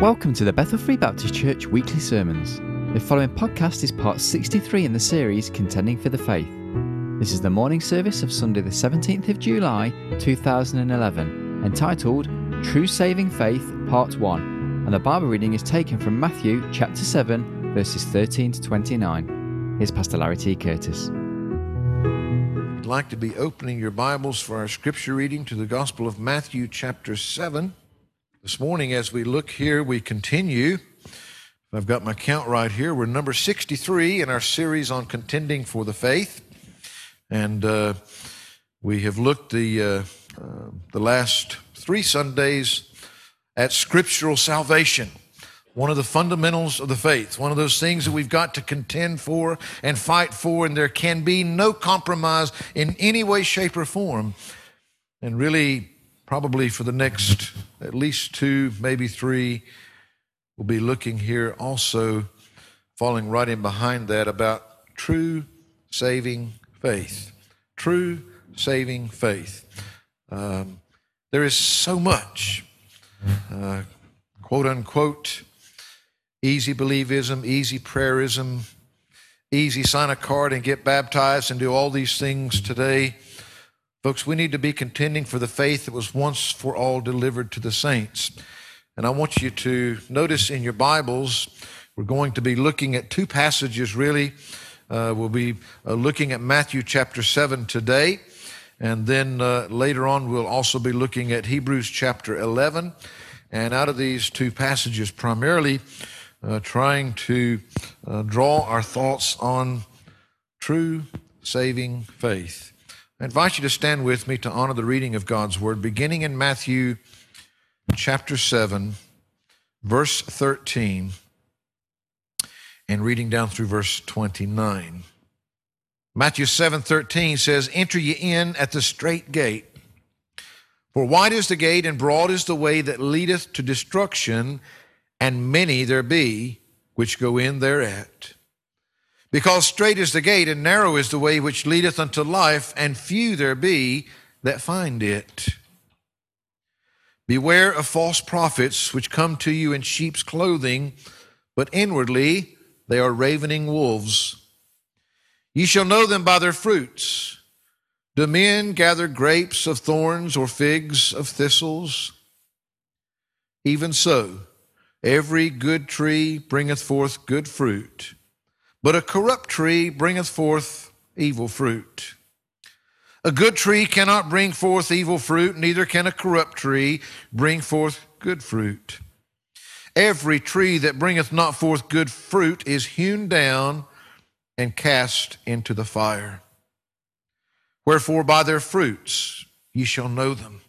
Welcome to the Bethel Free Baptist Church weekly sermons. The following podcast is part 63 in the series Contending for the Faith. This is the morning service of Sunday, the 17th of July 2011, entitled True Saving Faith, Part 1, and the Bible reading is taken from Matthew chapter 7, verses 13 to 29. Here's Pastor Larry T. Curtis. Like to be opening your Bibles for our scripture reading to the Gospel of Matthew, chapter 7. This morning, as we look here, we continue. I've got my count right here. We're number 63 in our series on contending for the faith. And uh, we have looked the, uh, uh, the last three Sundays at scriptural salvation, one of the fundamentals of the faith, one of those things that we've got to contend for and fight for, and there can be no compromise in any way, shape, or form. And really, probably for the next at least two, maybe three, we'll be looking here also, falling right in behind that, about true saving faith. True saving faith. Um, there is so much, uh, quote unquote, easy believism, easy prayerism, easy sign a card and get baptized and do all these things today. Folks, we need to be contending for the faith that was once for all delivered to the saints. And I want you to notice in your Bibles, we're going to be looking at two passages really. Uh, we'll be uh, looking at Matthew chapter 7 today. And then uh, later on, we'll also be looking at Hebrews chapter 11. And out of these two passages, primarily uh, trying to uh, draw our thoughts on true saving faith. I invite you to stand with me to honor the reading of God's word, beginning in Matthew chapter 7, verse 13, and reading down through verse 29. Matthew 7 13 says, Enter ye in at the strait gate. For wide is the gate, and broad is the way that leadeth to destruction, and many there be which go in thereat. Because strait is the gate and narrow is the way which leadeth unto life, and few there be that find it. Beware of false prophets which come to you in sheep's clothing, but inwardly they are ravening wolves. Ye shall know them by their fruits. Do men gather grapes of thorns or figs of thistles? Even so, every good tree bringeth forth good fruit but a corrupt tree bringeth forth evil fruit. A good tree cannot bring forth evil fruit, neither can a corrupt tree bring forth good fruit. Every tree that bringeth not forth good fruit is hewn down and cast into the fire. Wherefore, by their fruits ye shall know them.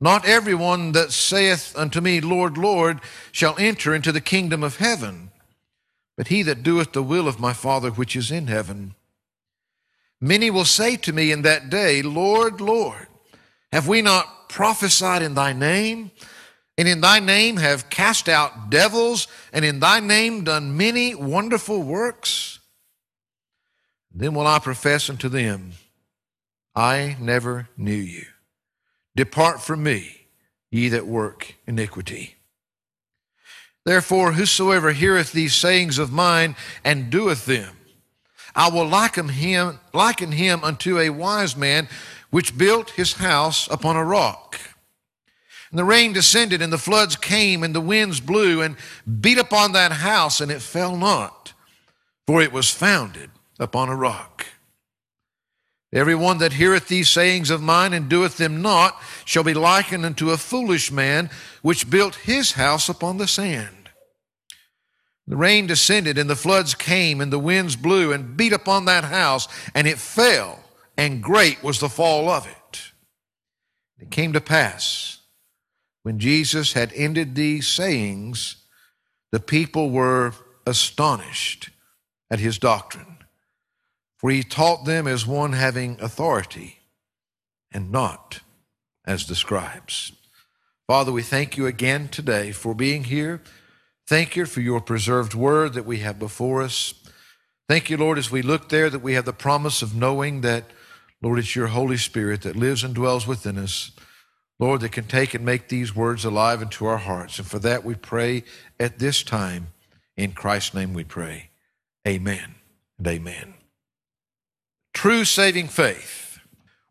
Not everyone that saith unto me, Lord, Lord, shall enter into the kingdom of heaven but he that doeth the will of my Father which is in heaven. Many will say to me in that day, Lord, Lord, have we not prophesied in thy name? And in thy name have cast out devils, and in thy name done many wonderful works? Then will I profess unto them, I never knew you. Depart from me, ye that work iniquity. Therefore, whosoever heareth these sayings of mine and doeth them, I will liken him, liken him unto a wise man which built his house upon a rock. And the rain descended, and the floods came, and the winds blew and beat upon that house, and it fell not, for it was founded upon a rock. Every one that heareth these sayings of mine and doeth them not shall be likened unto a foolish man which built his house upon the sand. The rain descended and the floods came and the winds blew and beat upon that house and it fell and great was the fall of it. It came to pass when Jesus had ended these sayings, the people were astonished at his doctrine for he taught them as one having authority and not as the scribes. Father, we thank you again today for being here. Thank you for your preserved word that we have before us. Thank you, Lord, as we look there that we have the promise of knowing that, Lord, it's your Holy Spirit that lives and dwells within us. Lord, that can take and make these words alive into our hearts. And for that we pray at this time. In Christ's name we pray. Amen and amen. True saving faith.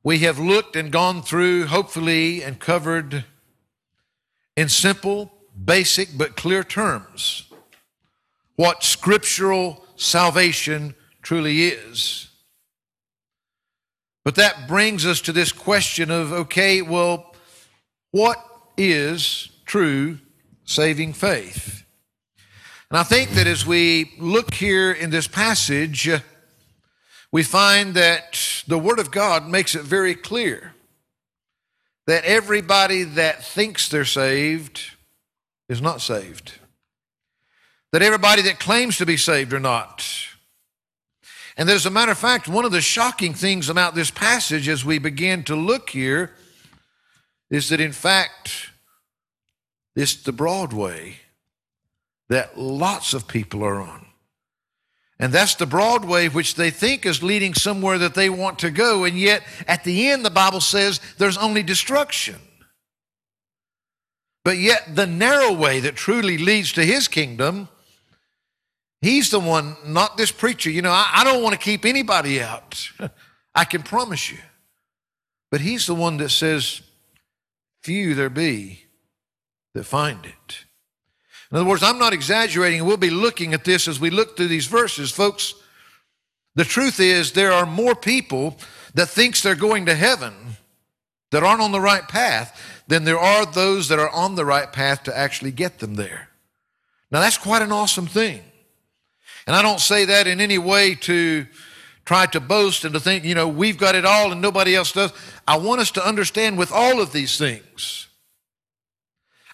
We have looked and gone through, hopefully, and covered in simple, basic, but clear terms what scriptural salvation truly is. But that brings us to this question of okay, well, what is true saving faith? And I think that as we look here in this passage, we find that the Word of God makes it very clear that everybody that thinks they're saved is not saved. That everybody that claims to be saved are not. And as a matter of fact, one of the shocking things about this passage as we begin to look here is that in fact, it's the broad way that lots of people are on. And that's the broad way which they think is leading somewhere that they want to go. And yet, at the end, the Bible says there's only destruction. But yet, the narrow way that truly leads to his kingdom, he's the one, not this preacher. You know, I, I don't want to keep anybody out. I can promise you. But he's the one that says, Few there be that find it. In other words, I'm not exaggerating. We'll be looking at this as we look through these verses. Folks, the truth is there are more people that thinks they're going to heaven that aren't on the right path than there are those that are on the right path to actually get them there. Now that's quite an awesome thing. And I don't say that in any way to try to boast and to think, you know, we've got it all and nobody else does. I want us to understand with all of these things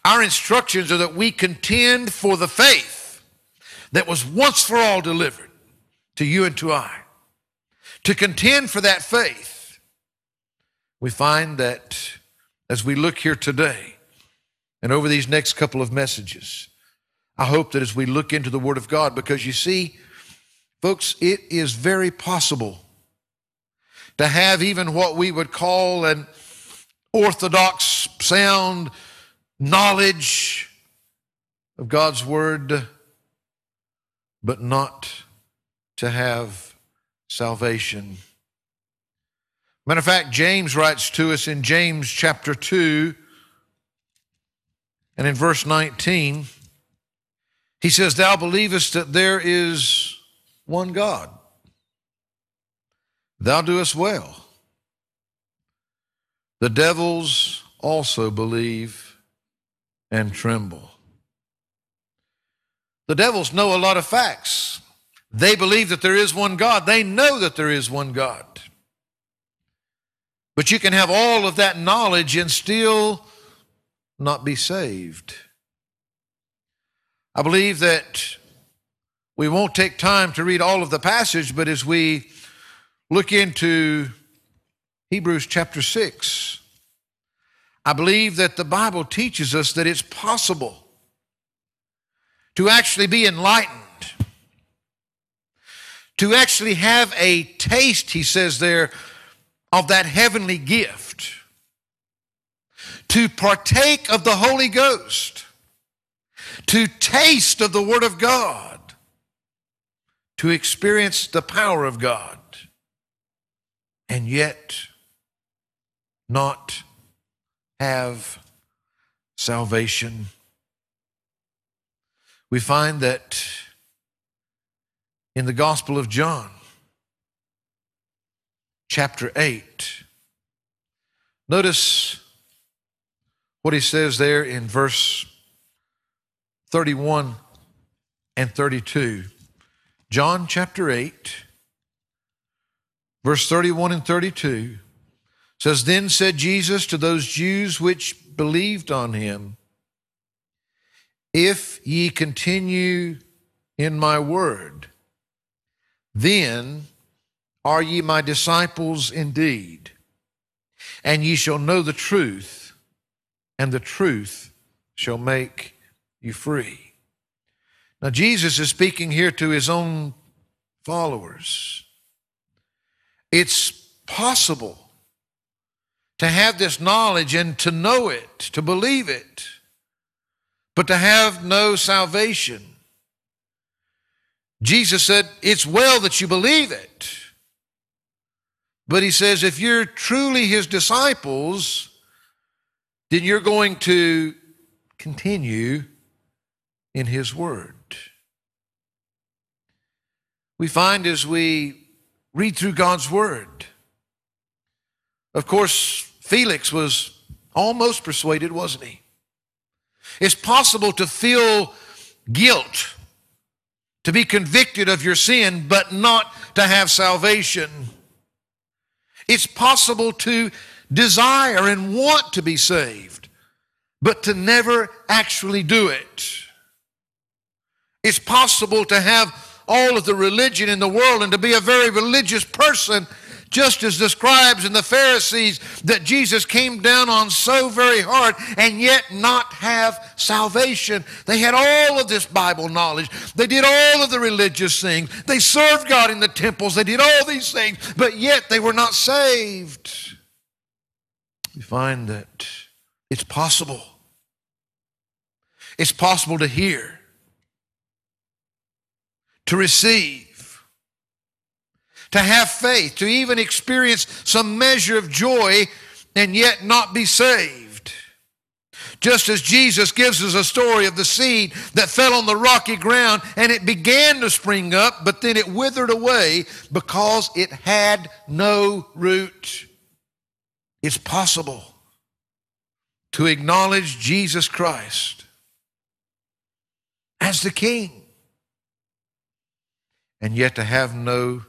our instructions are that we contend for the faith that was once for all delivered to you and to I. To contend for that faith, we find that as we look here today and over these next couple of messages, I hope that as we look into the Word of God, because you see, folks, it is very possible to have even what we would call an orthodox, sound, knowledge of God's Word, but not to have salvation. Matter of fact, James writes to us in James chapter 2 and in verse 19, he says, Thou believest that there is one God. Thou doest well. The devils also believe and tremble. The devils know a lot of facts. They believe that there is one God. They know that there is one God. But you can have all of that knowledge and still not be saved. I believe that we won't take time to read all of the passage, but as we look into Hebrews chapter 6, I believe that the Bible teaches us that it's possible to actually be enlightened, to actually have a taste, he says there, of that heavenly gift, to partake of the Holy Ghost, to taste of the Word of God, to experience the power of God, and yet not have salvation. We find that in the Gospel of John, chapter 8, notice what he says there in verse 31 and 32. John chapter 8, verse 31 and 32 says, Then said Jesus to those Jews which believed on him, If ye continue in my word, then are ye my disciples indeed, and ye shall know the truth, and the truth shall make you free. Now, Jesus is speaking here to his own followers. It's possible to have this knowledge and to know it, to believe it, but to have no salvation. Jesus said, It's well that you believe it. But he says, if you're truly his disciples, then you're going to continue in his word. We find as we read through God's word, of course, Felix was almost persuaded, wasn't he? It's possible to feel guilt, to be convicted of your sin, but not to have salvation. It's possible to desire and want to be saved, but to never actually do it. It's possible to have all of the religion in the world and to be a very religious person just as the scribes and the Pharisees that Jesus came down on so very hard and yet not have salvation. They had all of this Bible knowledge. They did all of the religious things. They served God in the temples. They did all these things, but yet they were not saved. We find that it's possible. It's possible to hear, to receive, to have faith, to even experience some measure of joy and yet not be saved. Just as Jesus gives us a story of the seed that fell on the rocky ground and it began to spring up, but then it withered away because it had no root. It's possible to acknowledge Jesus Christ as the King and yet to have no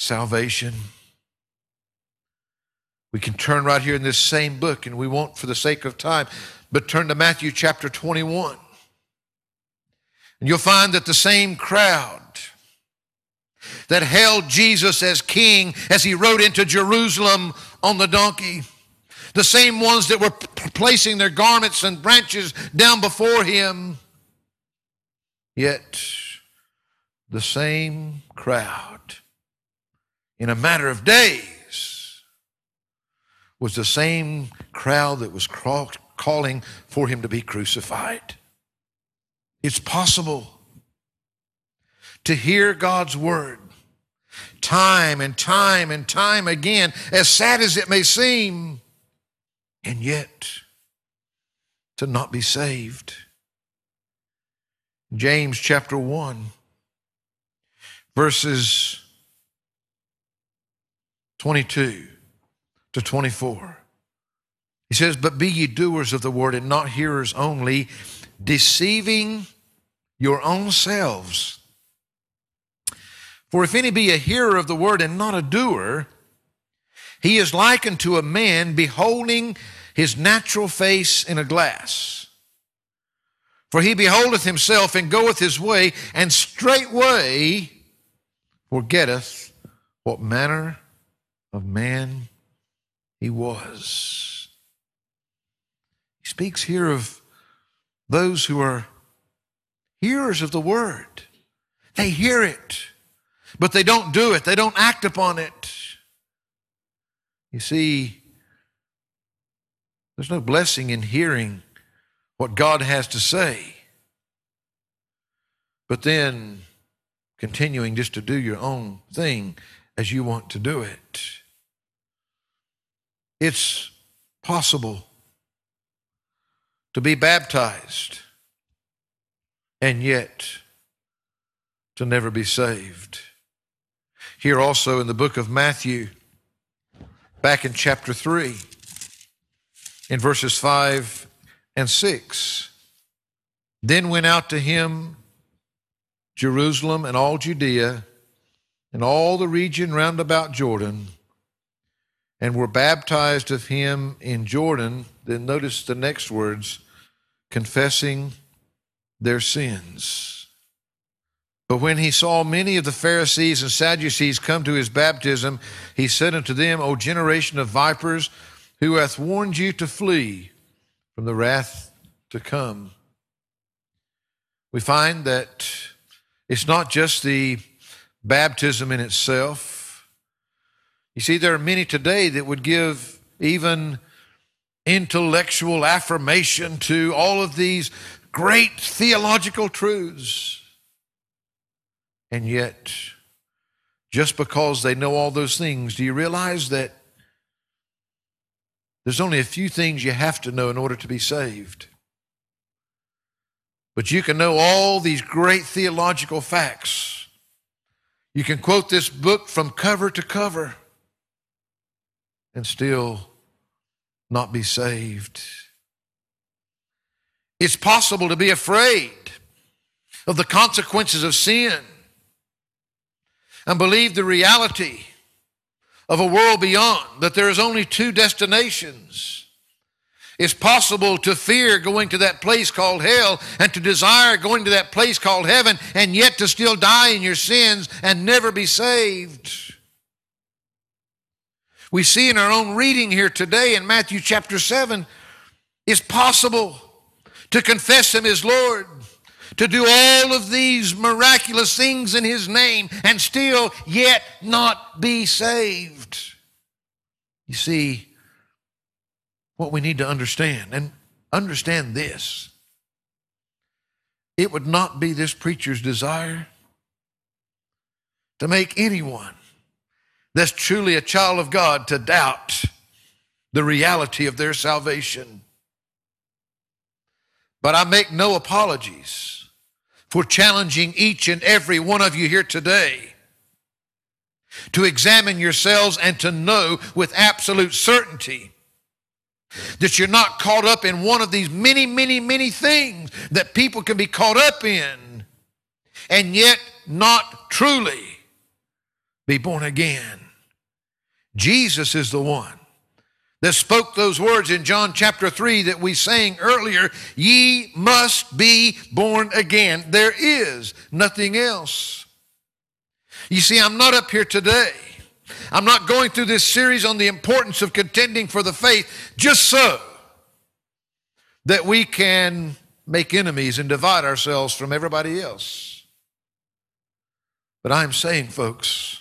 salvation. We can turn right here in this same book, and we won't for the sake of time, but turn to Matthew chapter 21. And you'll find that the same crowd that held Jesus as king as he rode into Jerusalem on the donkey, the same ones that were placing their garments and branches down before him, yet the same crowd in a matter of days was the same crowd that was calling for him to be crucified. It's possible to hear God's word time and time and time again, as sad as it may seem, and yet to not be saved. James chapter 1, verses 22 to 24. He says, But be ye doers of the word and not hearers only, deceiving your own selves. For if any be a hearer of the word and not a doer, he is likened to a man beholding his natural face in a glass. For he beholdeth himself and goeth his way, and straightway forgetteth what manner of man he was. He speaks here of those who are hearers of the word. They hear it, but they don't do it, they don't act upon it. You see, there's no blessing in hearing what God has to say, but then continuing just to do your own thing as you want to do it. It's possible to be baptized and yet to never be saved. Here also in the book of Matthew, back in chapter 3, in verses 5 and 6, then went out to him Jerusalem and all Judea and all the region round about Jordan and were baptized of him in Jordan. Then notice the next words confessing their sins. But when he saw many of the Pharisees and Sadducees come to his baptism, he said unto them, O generation of vipers, who hath warned you to flee from the wrath to come? We find that it's not just the baptism in itself, you see, there are many today that would give even intellectual affirmation to all of these great theological truths. And yet, just because they know all those things, do you realize that there's only a few things you have to know in order to be saved? But you can know all these great theological facts. You can quote this book from cover to cover and still not be saved. It's possible to be afraid of the consequences of sin and believe the reality of a world beyond, that there is only two destinations. It's possible to fear going to that place called hell and to desire going to that place called heaven and yet to still die in your sins and never be saved. We see in our own reading here today in Matthew chapter 7, it's possible to confess Him as Lord, to do all of these miraculous things in His name, and still yet not be saved. You see, what we need to understand, and understand this it would not be this preacher's desire to make anyone that's truly a child of God to doubt the reality of their salvation. But I make no apologies for challenging each and every one of you here today to examine yourselves and to know with absolute certainty that you're not caught up in one of these many, many, many things that people can be caught up in and yet not truly be born again. Jesus is the one that spoke those words in John chapter 3 that we sang earlier Ye must be born again. There is nothing else. You see, I'm not up here today. I'm not going through this series on the importance of contending for the faith just so that we can make enemies and divide ourselves from everybody else. But I'm saying, folks,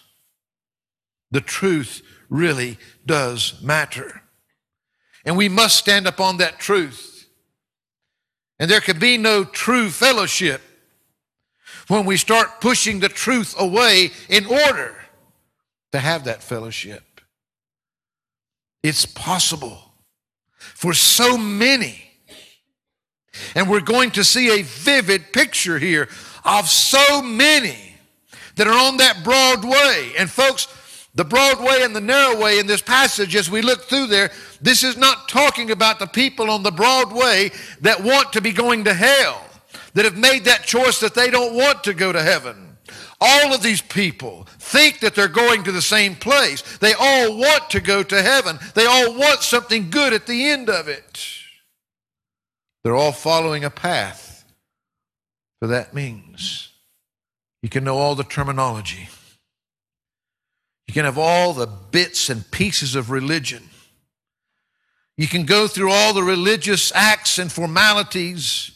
the truth really does matter. And we must stand upon that truth. And there can be no true fellowship when we start pushing the truth away in order to have that fellowship. It's possible for so many. And we're going to see a vivid picture here of so many that are on that broad way. And folks, the broad way and the narrow way in this passage, as we look through there, this is not talking about the people on the broad way that want to be going to hell, that have made that choice that they don't want to go to heaven. All of these people think that they're going to the same place. They all want to go to heaven. They all want something good at the end of it. They're all following a path for that means. You can know all the terminology. You can have all the bits and pieces of religion. You can go through all the religious acts and formalities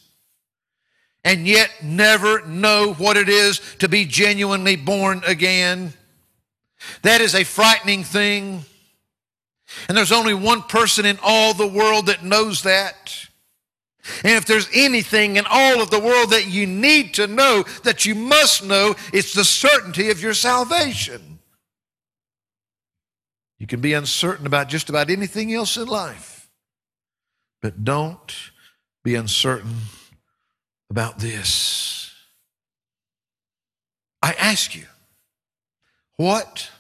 and yet never know what it is to be genuinely born again. That is a frightening thing. And there's only one person in all the world that knows that. And if there's anything in all of the world that you need to know, that you must know, it's the certainty of your salvation. You can be uncertain about just about anything else in life, but don't be uncertain about this. I ask you, what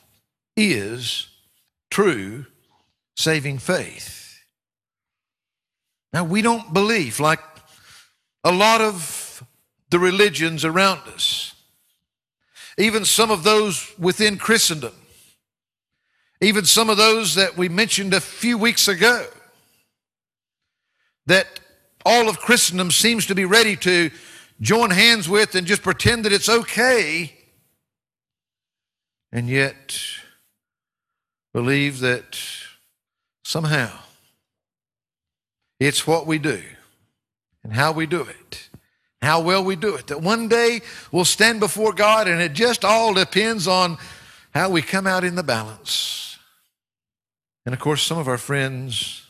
is true saving faith? Now, we don't believe, like a lot of the religions around us, even some of those within Christendom, even some of those that we mentioned a few weeks ago, that all of Christendom seems to be ready to join hands with and just pretend that it's okay, and yet believe that somehow it's what we do and how we do it, how well we do it, that one day we'll stand before God and it just all depends on how we come out in the balance. And of course, some of our friends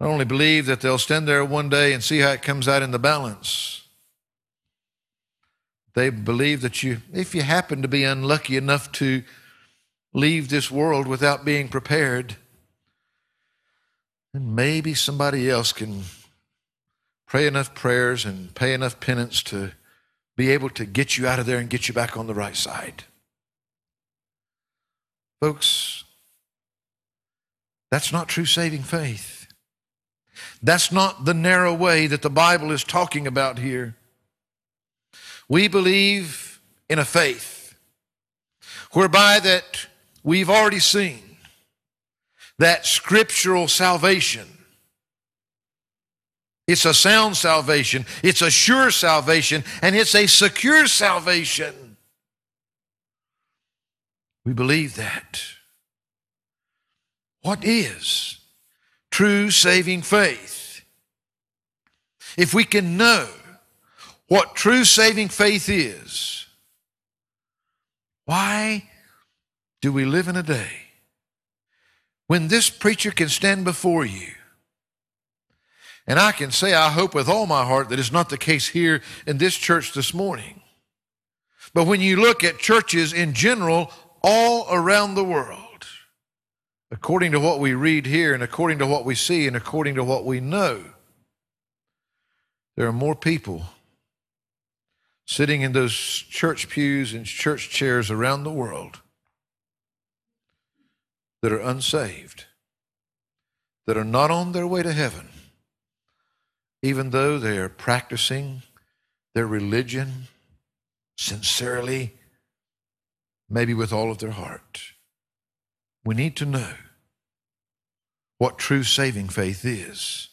not only believe that they'll stand there one day and see how it comes out in the balance, they believe that you, if you happen to be unlucky enough to leave this world without being prepared, then maybe somebody else can pray enough prayers and pay enough penance to be able to get you out of there and get you back on the right side. Folks, that's not true saving faith. That's not the narrow way that the Bible is talking about here. We believe in a faith whereby that we've already seen that scriptural salvation it's a sound salvation, it's a sure salvation, and it's a secure salvation. We believe that. What is true saving faith? If we can know what true saving faith is, why do we live in a day when this preacher can stand before you? And I can say, I hope with all my heart that it's not the case here in this church this morning. But when you look at churches in general all around the world, according to what we read here and according to what we see and according to what we know, there are more people sitting in those church pews and church chairs around the world that are unsaved, that are not on their way to heaven, even though they are practicing their religion sincerely, maybe with all of their heart. We need to know what true saving faith is.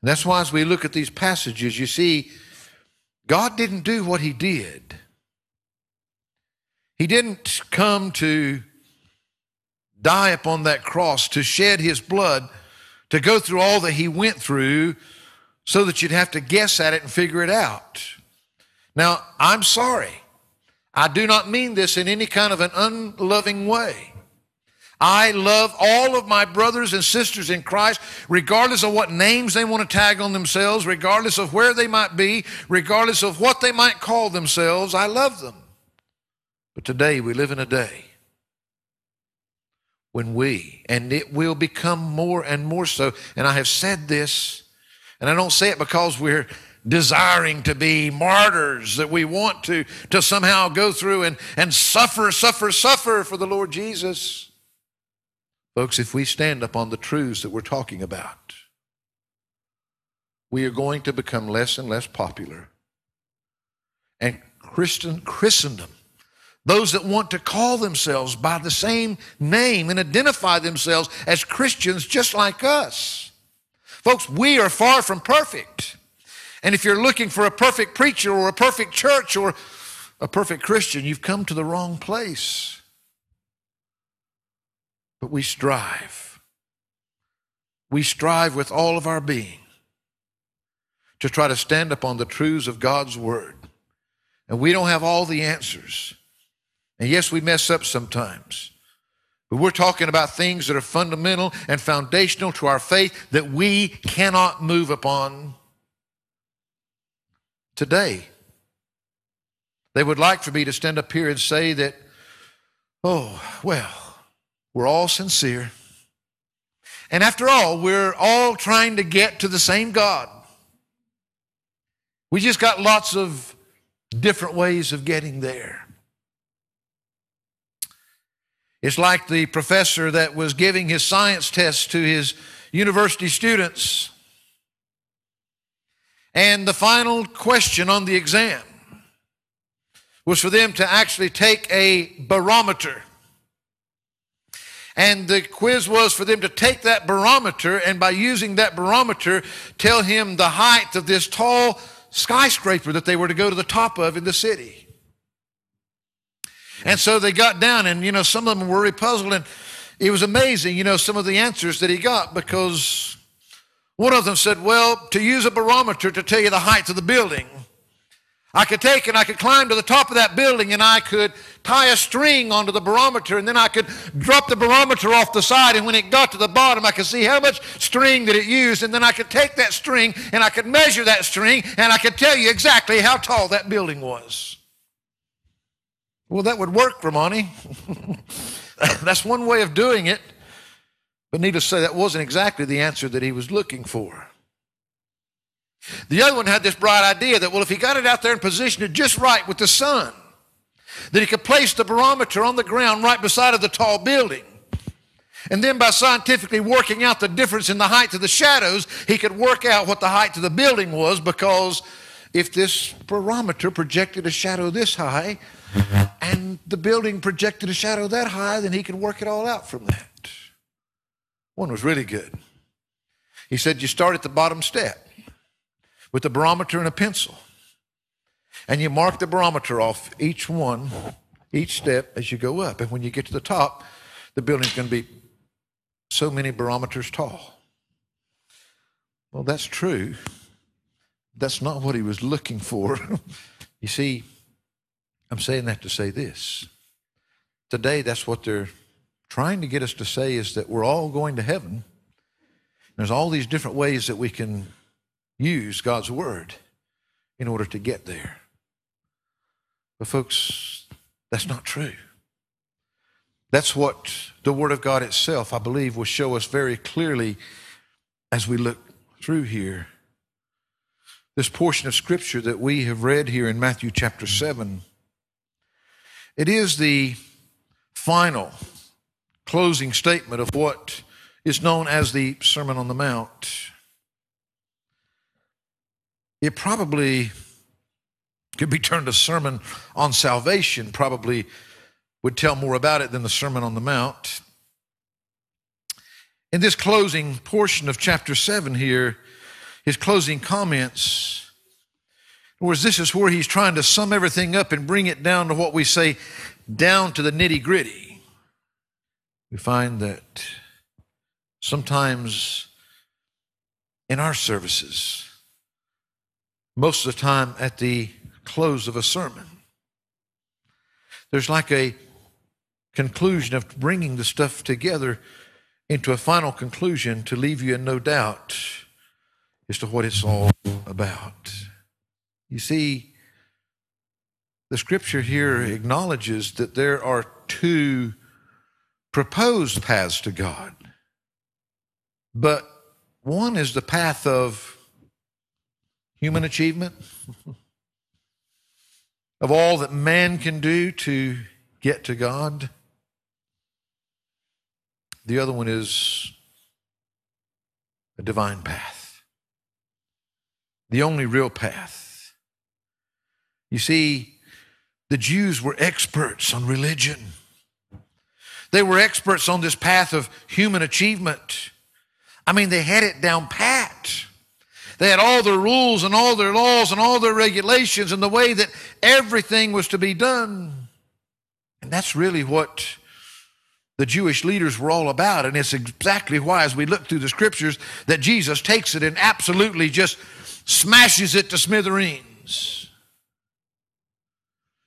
And that's why, as we look at these passages, you see, God didn't do what He did. He didn't come to die upon that cross, to shed His blood, to go through all that He went through so that you'd have to guess at it and figure it out. Now, I'm sorry. I do not mean this in any kind of an unloving way. I love all of my brothers and sisters in Christ, regardless of what names they want to tag on themselves, regardless of where they might be, regardless of what they might call themselves. I love them. But today we live in a day when we, and it will become more and more so, and I have said this, and I don't say it because we're desiring to be martyrs, that we want to, to somehow go through and, and suffer, suffer, suffer for the Lord Jesus. Folks, if we stand up on the truths that we're talking about, we are going to become less and less popular. And Christian Christendom, those that want to call themselves by the same name and identify themselves as Christians just like us. Folks, we are far from perfect. And if you're looking for a perfect preacher or a perfect church or a perfect Christian, you've come to the wrong place but we strive. We strive with all of our being to try to stand upon the truths of God's Word. And we don't have all the answers. And yes, we mess up sometimes. But we're talking about things that are fundamental and foundational to our faith that we cannot move upon today. They would like for me to stand up here and say that, oh, well, we're all sincere. And after all, we're all trying to get to the same God. We just got lots of different ways of getting there. It's like the professor that was giving his science test to his university students. And the final question on the exam was for them to actually take a barometer and the quiz was for them to take that barometer and by using that barometer, tell him the height of this tall skyscraper that they were to go to the top of in the city. And so they got down, and you know, some of them were really puzzled, and it was amazing, you know, some of the answers that he got because one of them said, Well, to use a barometer to tell you the height of the building, I could take and I could climb to the top of that building and I could tie a string onto the barometer and then I could drop the barometer off the side and when it got to the bottom I could see how much string that it used and then I could take that string and I could measure that string and I could tell you exactly how tall that building was. Well, that would work, Ramani. That's one way of doing it. But needless to say, that wasn't exactly the answer that he was looking for. The other one had this bright idea that, well, if he got it out there and positioned it just right with the sun, that he could place the barometer on the ground right beside of the tall building. And then by scientifically working out the difference in the height of the shadows, he could work out what the height of the building was because if this barometer projected a shadow this high and the building projected a shadow that high, then he could work it all out from that. One was really good. He said, You start at the bottom step with a barometer and a pencil. And you mark the barometer off each one, each step as you go up. And when you get to the top, the building's going to be so many barometers tall. Well, that's true. That's not what he was looking for. you see, I'm saying that to say this. Today, that's what they're trying to get us to say is that we're all going to heaven. There's all these different ways that we can use God's word in order to get there. But, folks, that's not true. That's what the Word of God itself, I believe, will show us very clearly as we look through here. This portion of Scripture that we have read here in Matthew chapter 7, it is the final closing statement of what is known as the Sermon on the Mount. It probably could be turned a sermon on salvation, probably would tell more about it than the Sermon on the Mount. In this closing portion of chapter 7 here, his closing comments, whereas this is where he's trying to sum everything up and bring it down to what we say, down to the nitty gritty. We find that sometimes in our services, most of the time at the close of a sermon. There's like a conclusion of bringing the stuff together into a final conclusion to leave you in no doubt as to what it's all about. You see, the scripture here acknowledges that there are two proposed paths to God, but one is the path of human achievement, of all that man can do to get to God. The other one is a divine path, the only real path. You see, the Jews were experts on religion. They were experts on this path of human achievement. I mean, they had it down pat. They had all their rules and all their laws and all their regulations and the way that everything was to be done. And that's really what the Jewish leaders were all about. And it's exactly why, as we look through the scriptures, that Jesus takes it and absolutely just smashes it to smithereens.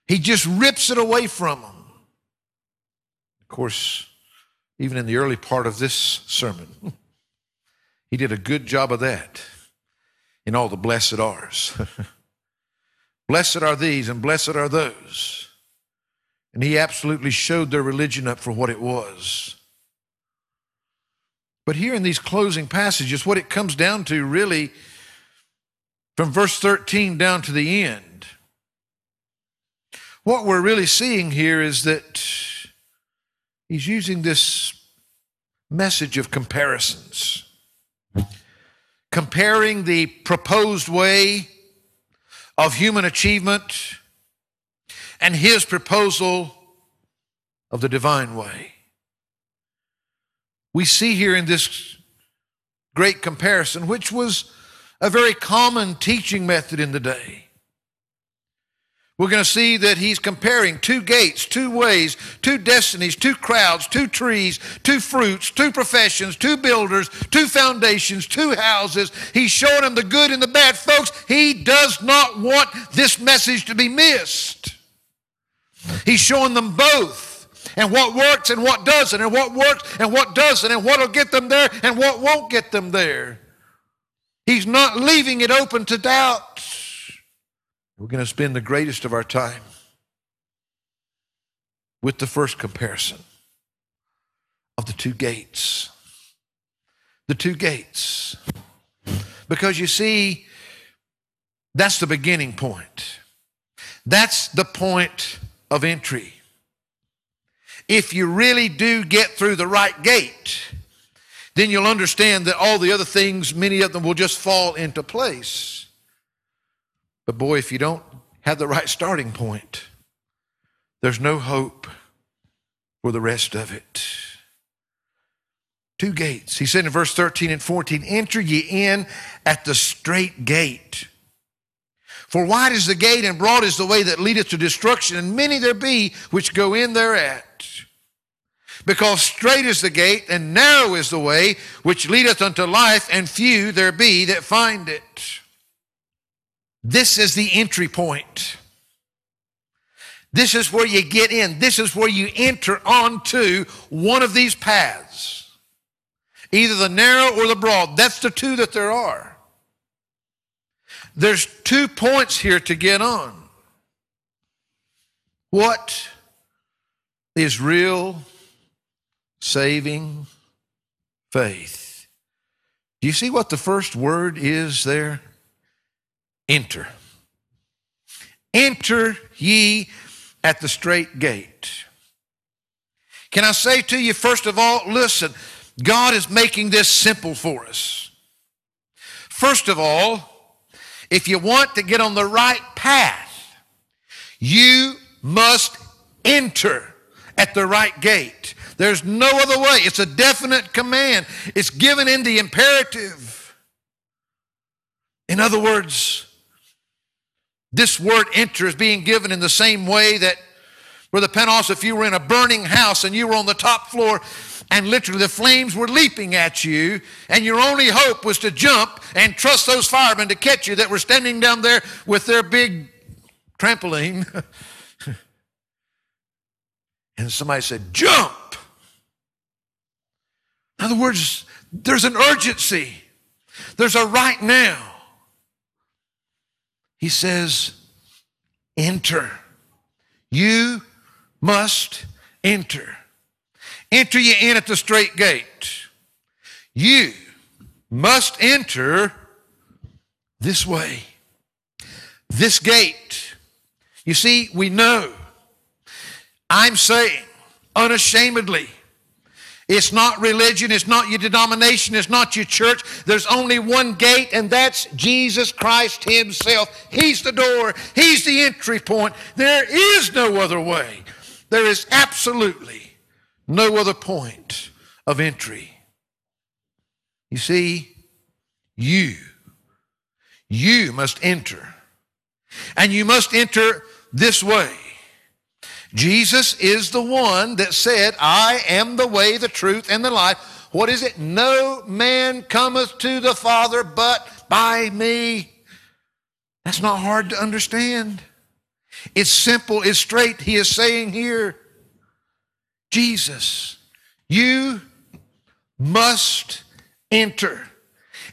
He just rips it away from them. Of course, even in the early part of this sermon, he did a good job of that in all the blessed are's. blessed are these and blessed are those. And he absolutely showed their religion up for what it was. But here in these closing passages, what it comes down to really, from verse 13 down to the end, what we're really seeing here is that he's using this message of comparisons comparing the proposed way of human achievement and his proposal of the divine way. We see here in this great comparison, which was a very common teaching method in the day. We're going to see that he's comparing two gates, two ways, two destinies, two crowds, two trees, two fruits, two professions, two builders, two foundations, two houses. He's showing them the good and the bad. Folks, he does not want this message to be missed. He's showing them both and what works and what doesn't, and what works and what doesn't, and what will get them there and what won't get them there. He's not leaving it open to doubt. We're going to spend the greatest of our time with the first comparison of the two gates. The two gates. Because you see, that's the beginning point. That's the point of entry. If you really do get through the right gate, then you'll understand that all the other things, many of them will just fall into place. But boy, if you don't have the right starting point, there's no hope for the rest of it. Two gates. He said in verse 13 and 14, Enter ye in at the strait gate. For wide is the gate and broad is the way that leadeth to destruction, and many there be which go in thereat. Because strait is the gate and narrow is the way which leadeth unto life, and few there be that find it. This is the entry point. This is where you get in. This is where you enter onto one of these paths. Either the narrow or the broad. That's the two that there are. There's two points here to get on. What is real saving faith. Do you see what the first word is there? Enter. Enter ye at the strait gate. Can I say to you, first of all, listen, God is making this simple for us. First of all, if you want to get on the right path, you must enter at the right gate. There's no other way. It's a definite command, it's given in the imperative. In other words, this word enter is being given in the same way that, Brother Penhouse, if you were in a burning house and you were on the top floor and literally the flames were leaping at you, and your only hope was to jump and trust those firemen to catch you that were standing down there with their big trampoline. and somebody said, Jump! In other words, there's an urgency, there's a right now. He says, Enter. You must enter. Enter ye in at the strait gate. You must enter this way, this gate. You see, we know. I'm saying unashamedly it's not religion, it's not your denomination, it's not your church. There's only one gate, and that's Jesus Christ Himself. He's the door, He's the entry point. There is no other way. There is absolutely no other point of entry. You see, you, you must enter. And you must enter this way. Jesus is the one that said, I am the way, the truth, and the life. What is it? No man cometh to the Father but by me. That's not hard to understand. It's simple, it's straight. He is saying here, Jesus, you must enter.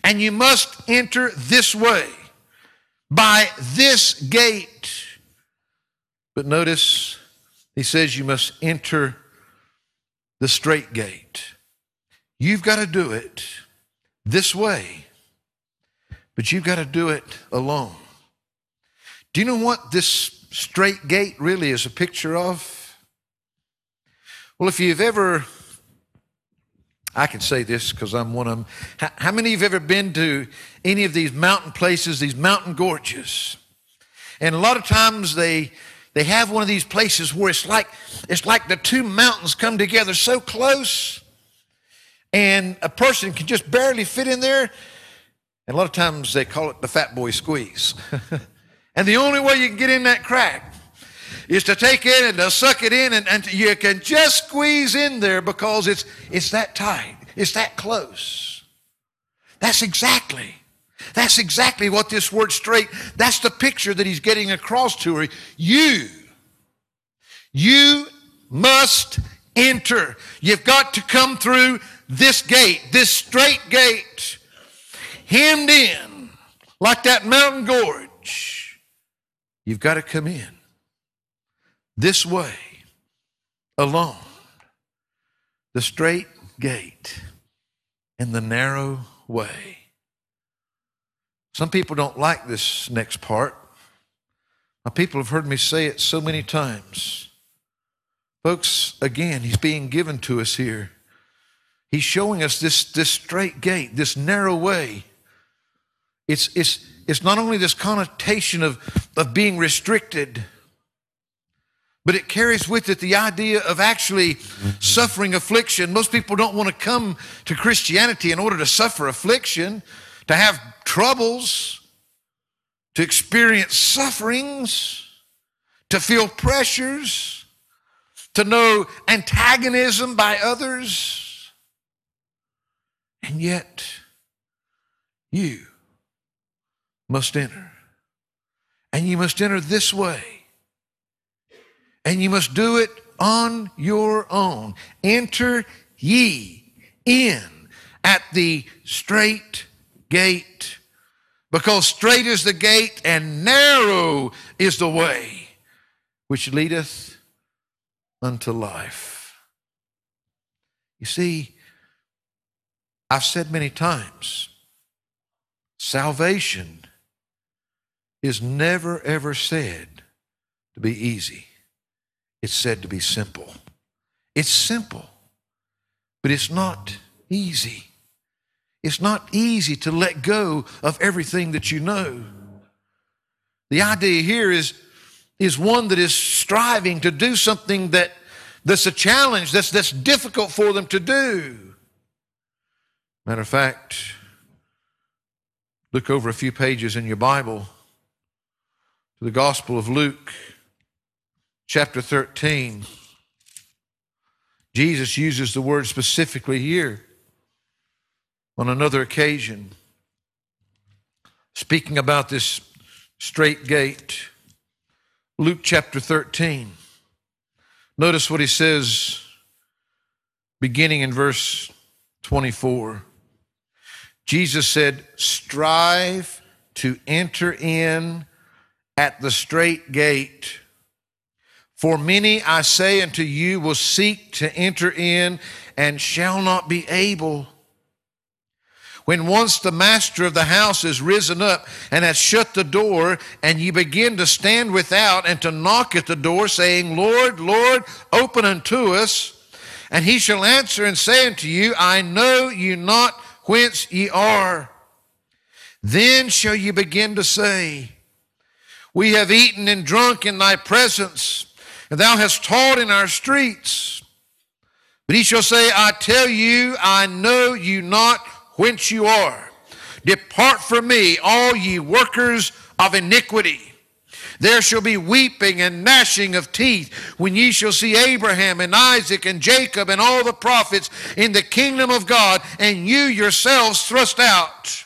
And you must enter this way, by this gate. But notice, he says you must enter the strait gate. You've got to do it this way, but you've got to do it alone. Do you know what this strait gate really is a picture of? Well, if you've ever, I can say this because I'm one of them. How many of you have ever been to any of these mountain places, these mountain gorges? And a lot of times they they have one of these places where it's like it's like the two mountains come together so close and a person can just barely fit in there and a lot of times they call it the fat boy squeeze And the only way you can get in that crack is to take it and to suck it in, and, and you can just squeeze in there because it's, it's that tight, it's that close. That's exactly. That's exactly what this word strait, that's the picture that he's getting across to her. You, you must enter. You've got to come through this gate, this strait gate, hemmed in like that mountain gorge. You've got to come in this way alone. The strait gate and the narrow way. Some people don't like this next part. Now, people have heard me say it so many times. Folks, again, he's being given to us here. He's showing us this, this strait gate, this narrow way. It's, it's, it's not only this connotation of, of being restricted, but it carries with it the idea of actually suffering affliction. Most people don't want to come to Christianity in order to suffer affliction, to have troubles, to experience sufferings, to feel pressures, to know antagonism by others. And yet, you must enter. And you must enter this way. And you must do it on your own. Enter ye in at the strait gate. Because strait is the gate and narrow is the way which leadeth unto life. You see, I've said many times, salvation is never ever said to be easy. It's said to be simple. It's simple, but it's not easy. It's not easy to let go of everything that you know. The idea here is, is one that is striving to do something that, that's a challenge, that's, that's difficult for them to do. Matter of fact, look over a few pages in your Bible to the Gospel of Luke, chapter 13. Jesus uses the word specifically here on another occasion, speaking about this strait gate. Luke chapter 13. Notice what he says beginning in verse 24. Jesus said, Strive to enter in at the strait gate. For many, I say unto you, will seek to enter in and shall not be able. When once the master of the house is risen up and has shut the door, and ye begin to stand without and to knock at the door, saying, Lord, Lord, open unto us. And he shall answer and say unto you, I know you not whence ye are. Then shall ye begin to say, We have eaten and drunk in thy presence, and thou hast taught in our streets. But he shall say, I tell you, I know you not whence you are. Depart from me, all ye workers of iniquity. There shall be weeping and gnashing of teeth when ye shall see Abraham and Isaac and Jacob and all the prophets in the kingdom of God, and you yourselves thrust out.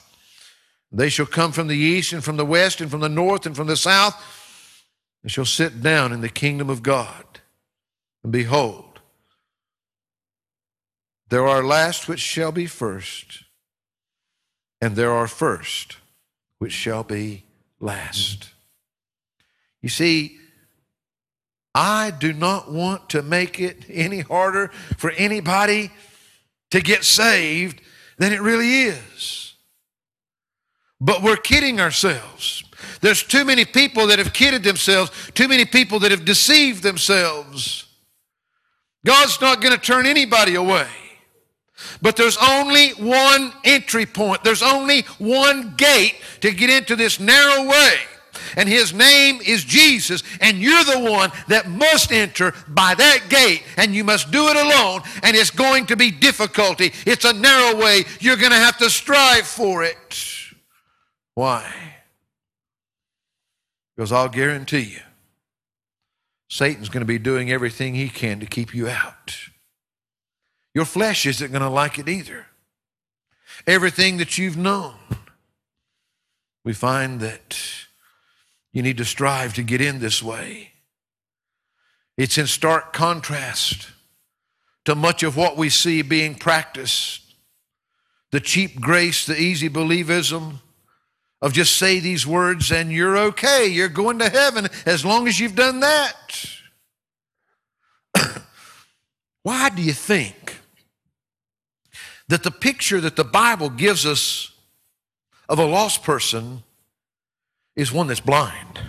They shall come from the east and from the west and from the north and from the south, and shall sit down in the kingdom of God. And behold, there are last which shall be first and there are first, which shall be last. You see, I do not want to make it any harder for anybody to get saved than it really is. But we're kidding ourselves. There's too many people that have kidded themselves, too many people that have deceived themselves. God's not going to turn anybody away. But there's only one entry point. There's only one gate to get into this narrow way. And his name is Jesus. And you're the one that must enter by that gate. And you must do it alone. And it's going to be difficulty. It's a narrow way. You're going to have to strive for it. Why? Because I'll guarantee you, Satan's going to be doing everything he can to keep you out. Your flesh isn't going to like it either. Everything that you've known, we find that you need to strive to get in this way. It's in stark contrast to much of what we see being practiced the cheap grace, the easy believism of just say these words and you're okay. You're going to heaven as long as you've done that. Why do you think that the picture that the Bible gives us of a lost person is one that's blind?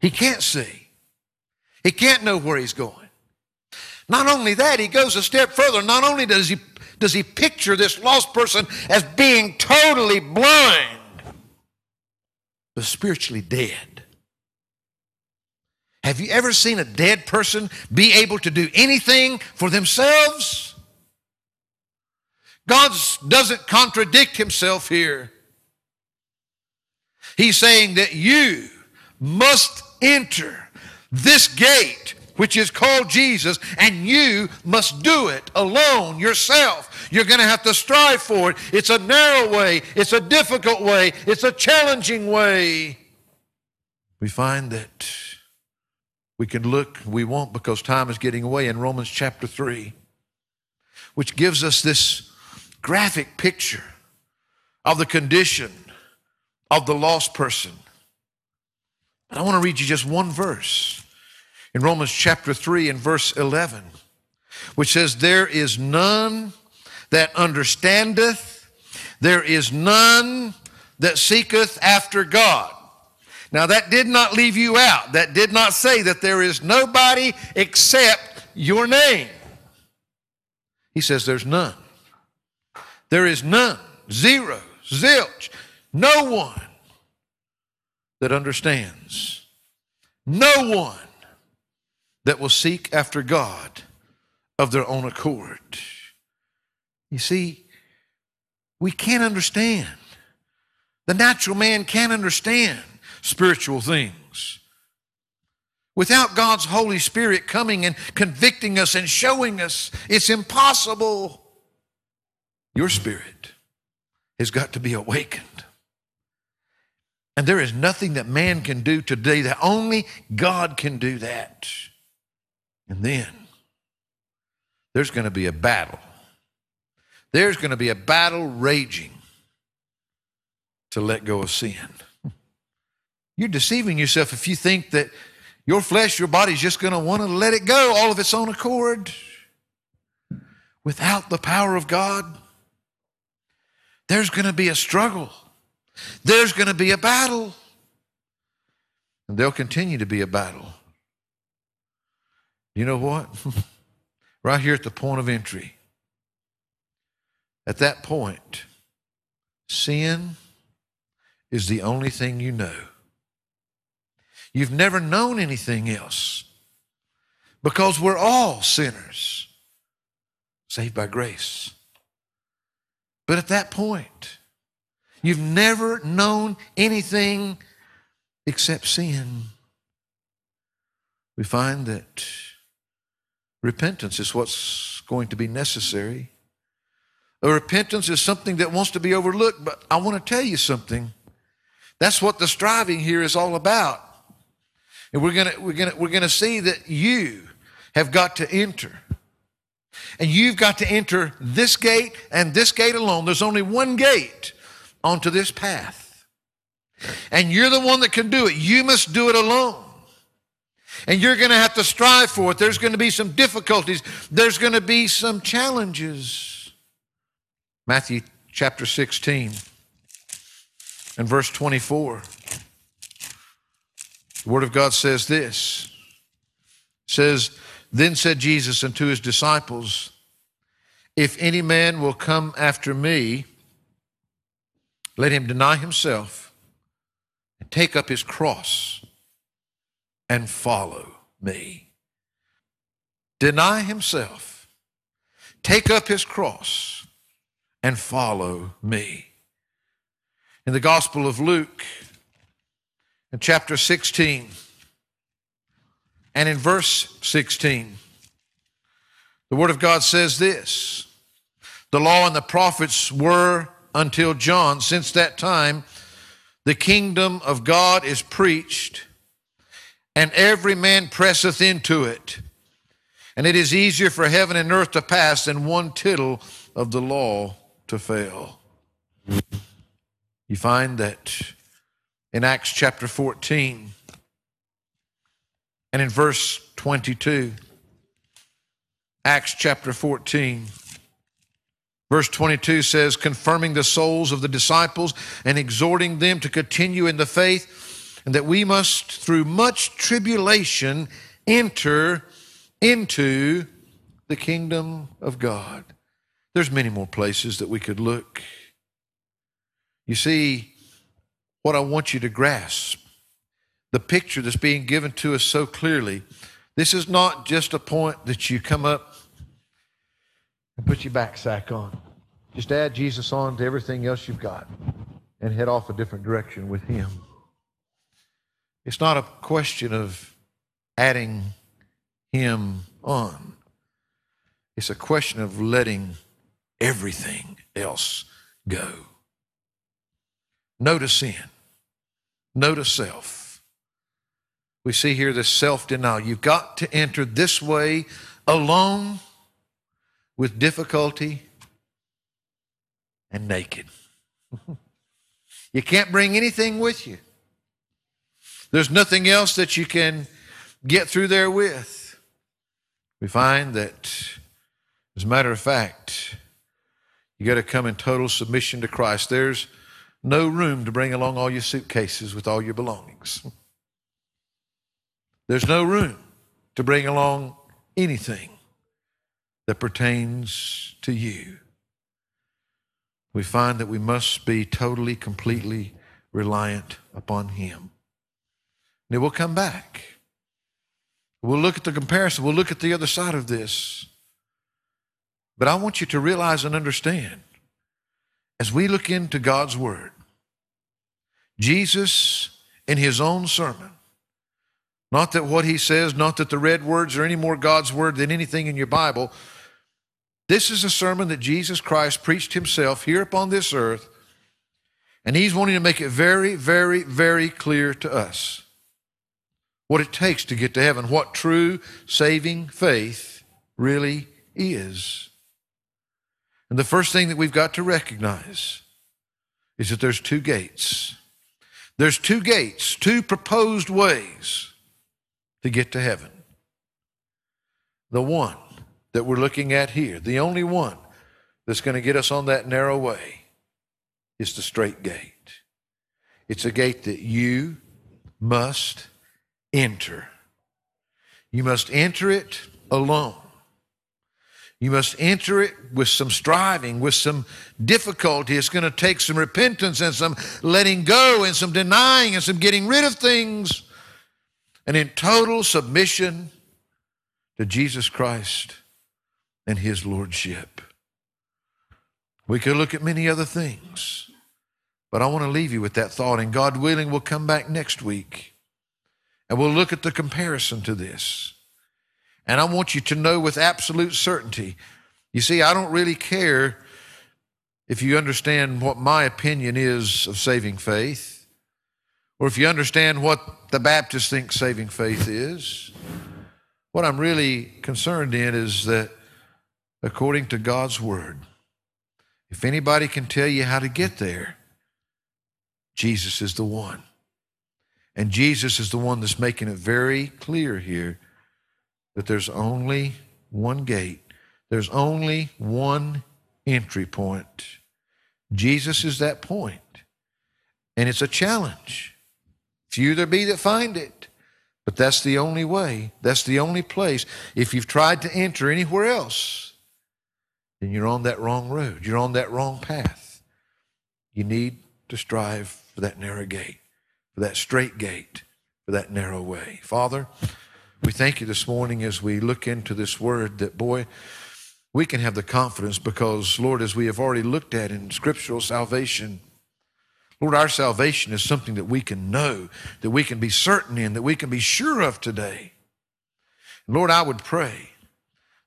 He can't see. He can't know where he's going. Not only that, he goes a step further. Not only does he does he picture this lost person as being totally blind, but spiritually dead. Have you ever seen a dead person be able to do anything for themselves? God doesn't contradict himself here. He's saying that you must enter this gate which is called Jesus, and you must do it alone yourself. You're going to have to strive for it. It's a narrow way, it's a difficult way, it's a challenging way. We find that we can look, we won't because time is getting away in Romans chapter 3, which gives us this graphic picture of the condition of the lost person. But I want to read you just one verse in Romans chapter 3 and verse 11, which says, There is none that understandeth, there is none that seeketh after God. Now, that did not leave you out. That did not say that there is nobody except your name. He says there's none. There is none, zero, zilch, no one that understands. No one that will seek after God of their own accord. You see, we can't understand. The natural man can't understand spiritual things. Without God's Holy Spirit coming and convicting us and showing us, it's impossible. Your spirit has got to be awakened. And there is nothing that man can do today that only God can do that. And then there's going to be a battle. There's going to be a battle raging to let go of sin. You're deceiving yourself if you think that your flesh, your body's just going to want to let it go all of its own accord. Without the power of God, there's going to be a struggle. There's going to be a battle. And there'll continue to be a battle. You know what? right here at the point of entry. At that point, sin is the only thing you know. You've never known anything else because we're all sinners saved by grace. But at that point, you've never known anything except sin. We find that Repentance is what's going to be necessary. A repentance is something that wants to be overlooked, but I want to tell you something. That's what the striving here is all about. And we're gonna we're gonna we're gonna see that you have got to enter. And you've got to enter this gate and this gate alone. There's only one gate onto this path. And you're the one that can do it. You must do it alone. And you're going to have to strive for it. There's going to be some difficulties, there's going to be some challenges. Matthew chapter 16 and verse 24. The Word of God says this. Says, Then said Jesus unto his disciples, If any man will come after me, let him deny himself and take up his cross and follow me. Deny himself, take up his cross, and follow me. In the Gospel of Luke, In chapter 16 and in verse 16, the Word of God says this The law and the prophets were until John. Since that time, the kingdom of God is preached, and every man presseth into it. And it is easier for heaven and earth to pass than one tittle of the law to fail. You find that in Acts chapter 14 and in verse 22. Acts chapter 14. Verse 22 says, confirming the souls of the disciples and exhorting them to continue in the faith, and that we must, through much tribulation, enter into the kingdom of God. There's many more places that we could look. You see, what I want you to grasp, the picture that's being given to us so clearly, this is not just a point that you come up and put your back sack on. Just add Jesus on to everything else you've got and head off a different direction with Him. It's not a question of adding Him on, it's a question of letting everything else go. Notice sin, notice self. We see here this self denial. You've got to enter this way alone with difficulty and naked. you can't bring anything with you. There's nothing else that you can get through there with. We find that, as a matter of fact, you got to come in total submission to Christ. There's no room to bring along all your suitcases with all your belongings. There's no room to bring along anything that pertains to you. We find that we must be totally, completely reliant upon Him. Now we'll come back. We'll look at the comparison. We'll look at the other side of this. But I want you to realize and understand as we look into God's Word, Jesus, in his own sermon, not that what he says, not that the red words are any more God's Word than anything in your Bible, this is a sermon that Jesus Christ preached himself here upon this earth, and he's wanting to make it very, very, very clear to us what it takes to get to heaven, what true saving faith really is. And the first thing that we've got to recognize is that there's two gates. There's two gates, two proposed ways to get to heaven. The one that we're looking at here, the only one that's going to get us on that narrow way, is the strait gate. It's a gate that you must enter. You must enter it alone. You must enter it with some striving, with some difficulty. It's going to take some repentance and some letting go and some denying and some getting rid of things and in total submission to Jesus Christ and His Lordship. We could look at many other things, but I want to leave you with that thought, and God willing, we'll come back next week and we'll look at the comparison to this. And I want you to know with absolute certainty. You see, I don't really care if you understand what my opinion is of saving faith, or if you understand what the Baptists think saving faith is. What I'm really concerned in is that according to God's Word, if anybody can tell you how to get there, Jesus is the one. And Jesus is the one that's making it very clear here that there's only one gate, there's only one entry point. Jesus is that point. And it's a challenge. Few there be that find it. But that's the only way. That's the only place. If you've tried to enter anywhere else, then you're on that wrong road. You're on that wrong path. You need to strive for that narrow gate, for that strait gate, for that narrow way. Father, we thank you this morning as we look into this word that, boy, we can have the confidence because, Lord, as we have already looked at in scriptural salvation, Lord, our salvation is something that we can know, that we can be certain in, that we can be sure of today. Lord, I would pray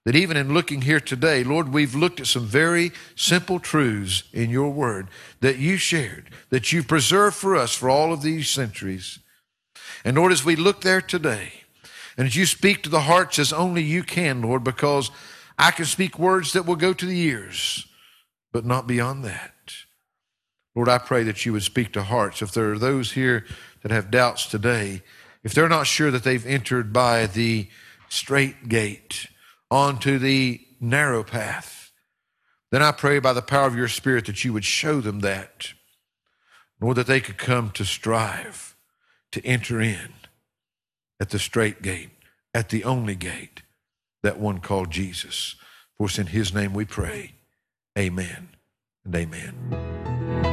that even in looking here today, Lord, we've looked at some very simple truths in your word that you shared, that you've preserved for us for all of these centuries. And Lord, as we look there today, and as you speak to the hearts as only you can, Lord, because I can speak words that will go to the ears, but not beyond that. Lord, I pray that you would speak to hearts. If there are those here that have doubts today, if they're not sure that they've entered by the strait gate, onto the narrow path, then I pray by the power of your Spirit that you would show them that, Lord, that they could come to strive to enter in at the strait gate, at the only gate, that one called Jesus. For it's in his name we pray. Amen and amen.